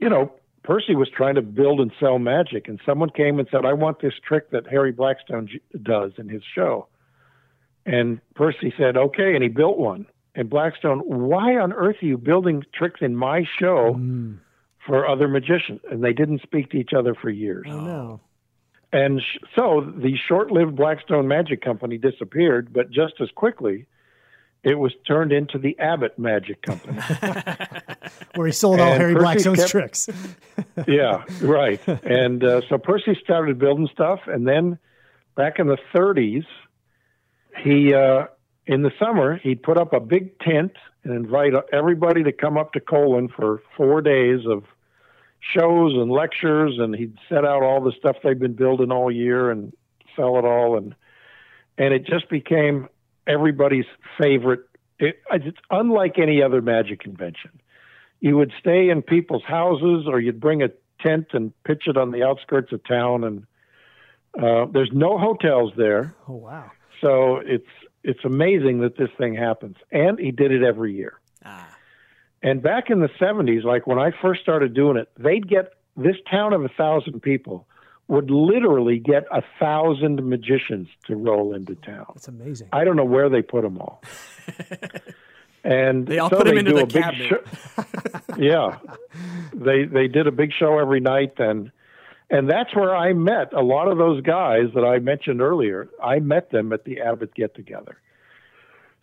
you know, Percy was trying to build and sell magic, and someone came and said, "I want this trick that Harry Blackstone j- does in his show." And Percy said, "Okay," and he built one. And Blackstone, why on earth are you building tricks in my show for other magicians? And they didn't speak to each other for years. Oh no. And sh- so the short lived Blackstone Magic Company disappeared, but just as quickly, it was turned into the Abbott Magic Company. Where he sold all And Harry Percy Blackstone's kept- tricks. yeah, right. And uh, so Percy started building stuff, and then back in the 30s, he uh, in the summer he'd put up a big tent and invite everybody to come up to Colon for four days of shows and lectures, and he'd set out all the stuff they'd been building all year and sell it all, and and it just became everybody's favorite. It, it's unlike any other magic convention you would stay in people's houses or you'd bring a tent and pitch it on the outskirts of town and uh, there's no hotels there Oh wow. So it's it's amazing that this thing happens and he did it every year Ah. and back in the 70s like when i first started doing it they'd get this town of a thousand people would literally get a thousand magicians to roll into town That's amazing. I don't know where they put them all. and They all so put 'em they into the a big cabinet. show. yeah, they they did a big show every night, and and that's where I met a lot of those guys that I mentioned earlier. I met them at the Abbott get together.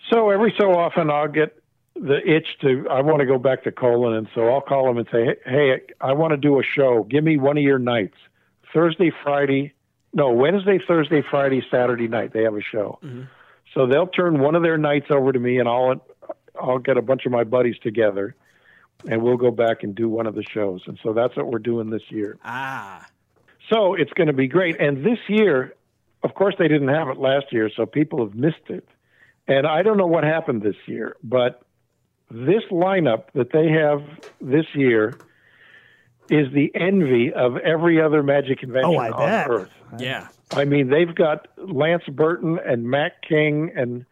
So every so often I'll get the itch to I want to go back to Colon, and so I'll call them and say, hey, hey I want to do a show. Give me one of your nights, Thursday, Friday, no Wednesday, Thursday, Friday, Saturday night. They have a show, so they'll turn one of their nights over to me, and I'll I'll get a bunch of my buddies together, and we'll go back and do one of the shows. And so that's what we're doing this year. Ah, So it's going to be great. And this year, of course, they didn't have it last year, so people have missed it. And I don't know what happened this year, but this lineup that they have this year is the envy of every other Magic convention Oh, I on bet. Earth. yeah. I mean, they've got Lance Burton and Matt King, and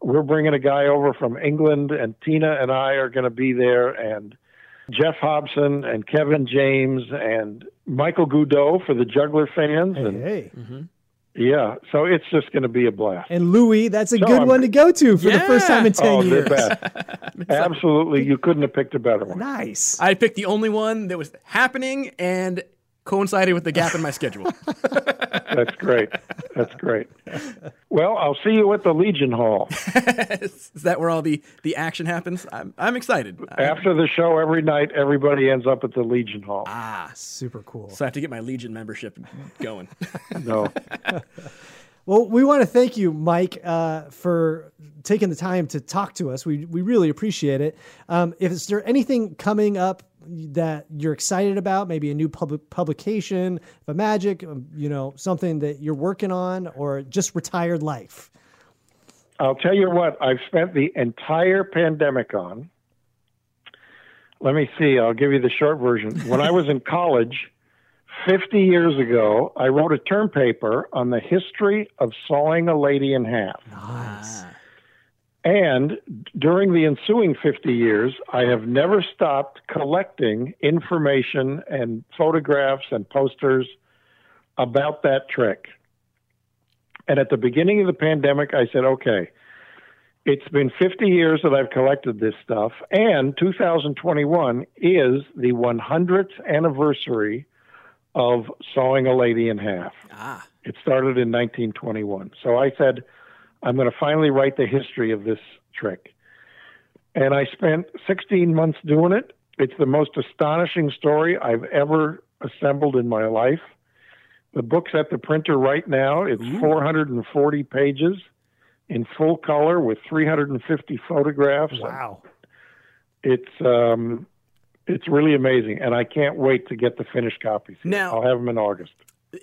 we're bringing a guy over from England, and Tina and I are going to be there, and Jeff Hobson and Kevin James and Michael Goudeau for the juggler fans, Hey, and hey. Mm-hmm. yeah, so it's just going to be a blast. And Louie, that's a No, good I'm- one to go to for the first time in 10 oh, years. the! Absolutely, you couldn't have picked a better one. Nice. I picked the only one that was happening and coincided with the gap in my schedule. That's great. That's great. Well, I'll see you at the Legion Hall is that where all the, the action happens? I'm, I'm excited. I- after the show. Every night, everybody ends up at the Legion Hall. ah, Super cool. so I have to get my Legion membership going. No. Well, we want to thank you, Mike, uh, for taking the time to talk to us. We, we really appreciate it. Um, if is there anything coming up that you're excited about, maybe a new pub- publication of Magic, um, you know, something that you're working on, or just retired life? I'll tell you what, I've spent the entire pandemic on. Let me see, I'll give you the short version. When I was in college 50 years ago, I wrote a term paper on the history of sawing a lady in half. Nice. And during the ensuing 50 years, I have never stopped collecting information and photographs and posters about that trick. And at the beginning of the pandemic, I said, okay, it's been 50 years that I've collected this stuff, and 2021 is the 100th anniversary of sawing a lady in half. ah, It started in 1921. So I said, I'm going to finally write the history of this trick. And I spent 16 months doing it. It's the most astonishing story I've ever assembled in my life. The book's at the printer right now. It's 440 pages in full color with 350 photographs. Wow. It's um, it's really amazing, and I can't wait to get the finished copies. Now- I'll have them in August.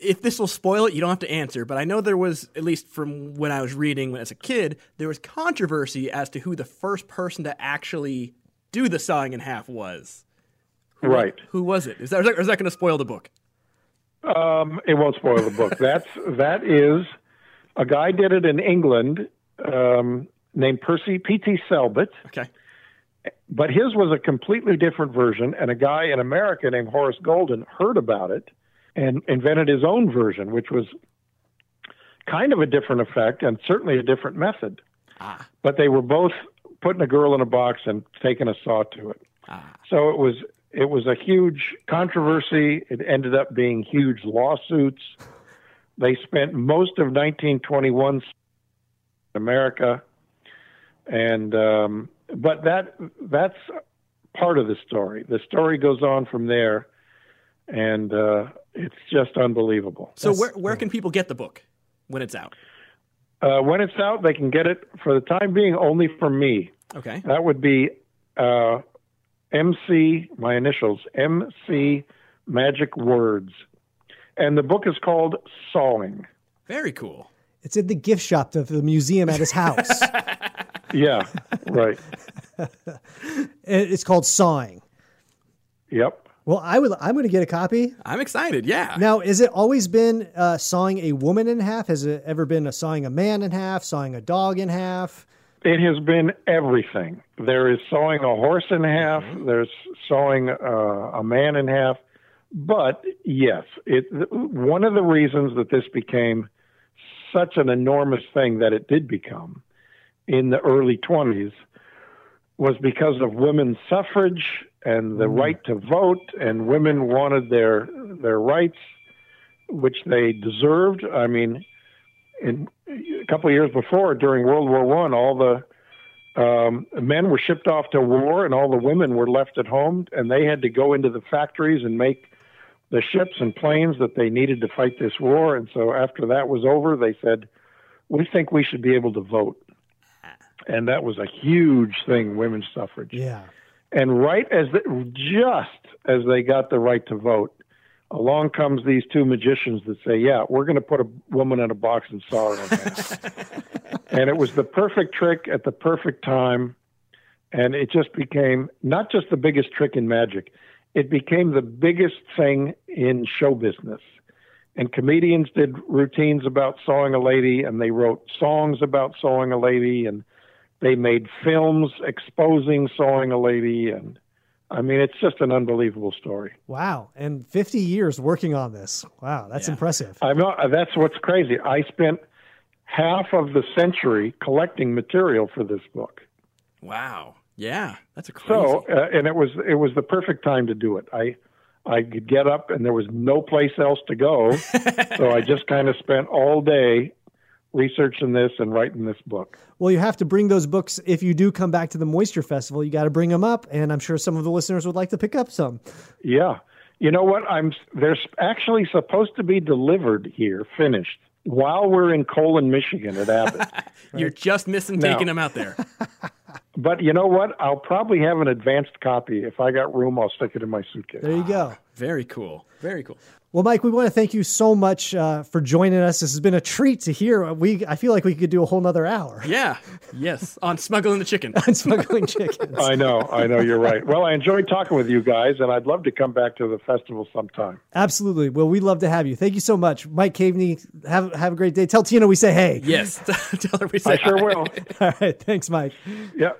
If this will spoil it, you don't have to answer. But I know there was, at least from when I was reading as a kid, there was controversy as to who the first person to actually do the sawing in half was. Right. Who was it? Is that, is that going to spoil the book? Um, it won't spoil the book. That's that is a guy did it in England um, named Percy P.T. Selbit, Okay. but his was a completely different version. And a guy in America named Horace Goldin heard about it and invented his own version, which was kind of a different effect and certainly a different method. Ah. But they were both putting a girl in a box and taking a saw to it. Ah. So it was it was a huge controversy. It ended up being huge lawsuits. They spent most of 1921 in America, and um, but that that's part of the story. The story goes on from there, and uh, it's just unbelievable. So That's where where can people get the book when it's out? Uh, when it's out, they can get it for the time being only from me. Okay. That would be uh, MC, my initials, MC Magic Words. And the book is called Sawing. Very cool. It's in the gift shop of the museum at his house. Yeah, right. And it's called Sawing. Yep. Well, I would. I'm going to get a copy. I'm excited. Yeah. Now, is it always been uh, sawing a woman in half? Has it ever been a sawing a man in half, sawing a dog in half? It has been everything. There is sawing a horse in half, there's sawing uh, a man in half. But yes, it, one of the reasons that this became such an enormous thing that it did become in the early 20s was because of women's suffrage and the right to vote, and women wanted their their rights, which they deserved. I mean, in a couple of years before, during World War One, all the um, men were shipped off to war, and all the women were left at home, and they had to go into the factories and make the ships and planes that they needed to fight this war. And so after that was over, they said, "We think we should be able to vote." And that was a huge thing, women's suffrage. Yeah. And right as the, just as they got the right to vote, along comes these two magicians that say, "Yeah, we're going to put a woman in a box and saw her in half." and it was the perfect trick at the perfect time, and it just became not just the biggest trick in magic; it became the biggest thing in show business. And comedians did routines about sawing a lady, and they wrote songs about sawing a lady, and they made films exposing sawing a lady, and I mean, it's just an unbelievable story. Wow. And 50 years working on this. Wow. That's Yeah. impressive. I'm not, that's what's crazy. I spent half of the century collecting material for this book. Wow. Yeah, that's a crazy. So, uh, and it was it was the perfect time to do it. I I could get up and there was no place else to go, so I just kind of spent all day researching this and writing this book. Well, you have to bring those books. If you do come back to the Moisture Festival, you got to bring them up. And I'm sure some of the listeners would like to pick up some. Yeah. You know what? I'm they're actually supposed to be delivered here, finished, while we're in Colon, Michigan at Abbott. You're just missing No. taking them out there. but you know what? I'll probably have an advanced copy. If I got room, I'll stick it in my suitcase. There you go. Ah, very cool. Very cool. Well, Mike, we want to thank you so much uh, for joining us. This has been a treat to hear. We I feel like we could do a whole nother hour Yeah. Yes. On smuggling the chicken. on smuggling chickens. I know, I know, you're right. Well, I enjoyed talking with you guys, and I'd love to come back to the festival sometime. Absolutely. Well, we'd love to have you. Thank you so much, Mike Caveney. Have have a great day. Tell Tina we say hey. Yes. Tell her we say I sure hi. will. All right. Thanks, Mike. Yeah.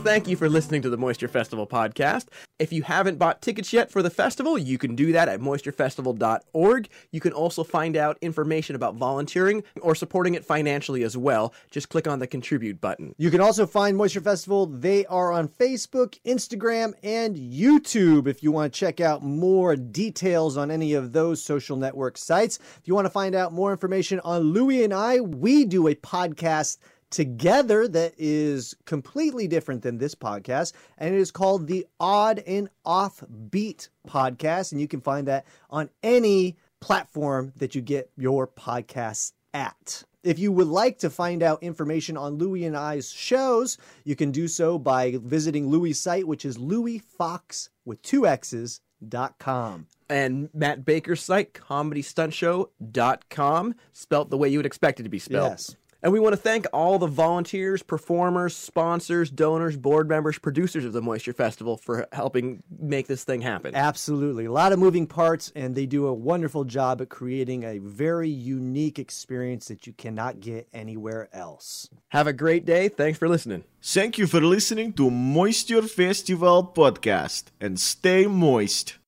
To thank you for listening to the Moisture Festival podcast. If you haven't bought tickets yet for the festival, you can do that at moisturefestival.org. You can also find out information about volunteering or supporting it financially as well. Just click on the contribute button. You can also find Moisture Festival. They are on Facebook, Instagram, and YouTube if you want to check out more details on any of those social network sites. If you want to find out more information on Louie and I, we do a podcast together that is completely different than this podcast, and it is called the Odd and Offbeat podcast. And you can find that on any platform that you get your podcasts at. If you would like to find out information on Louie and I's shows, you can do so by visiting Louie's site, which is louisfox with two X's dot com. And Matt Baker's site, comedystuntshow.com, spelt the way you would expect it to be spelled. Yes. And we want to thank all the volunteers, performers, sponsors, donors, board members, producers of the Moisture Festival for helping make this thing happen. Absolutely. A lot of moving parts, and they do a wonderful job at creating a very unique experience that you cannot get anywhere else. Have a great day. Thanks for listening. Thank you for listening to Moisture Festival podcast and stay moist.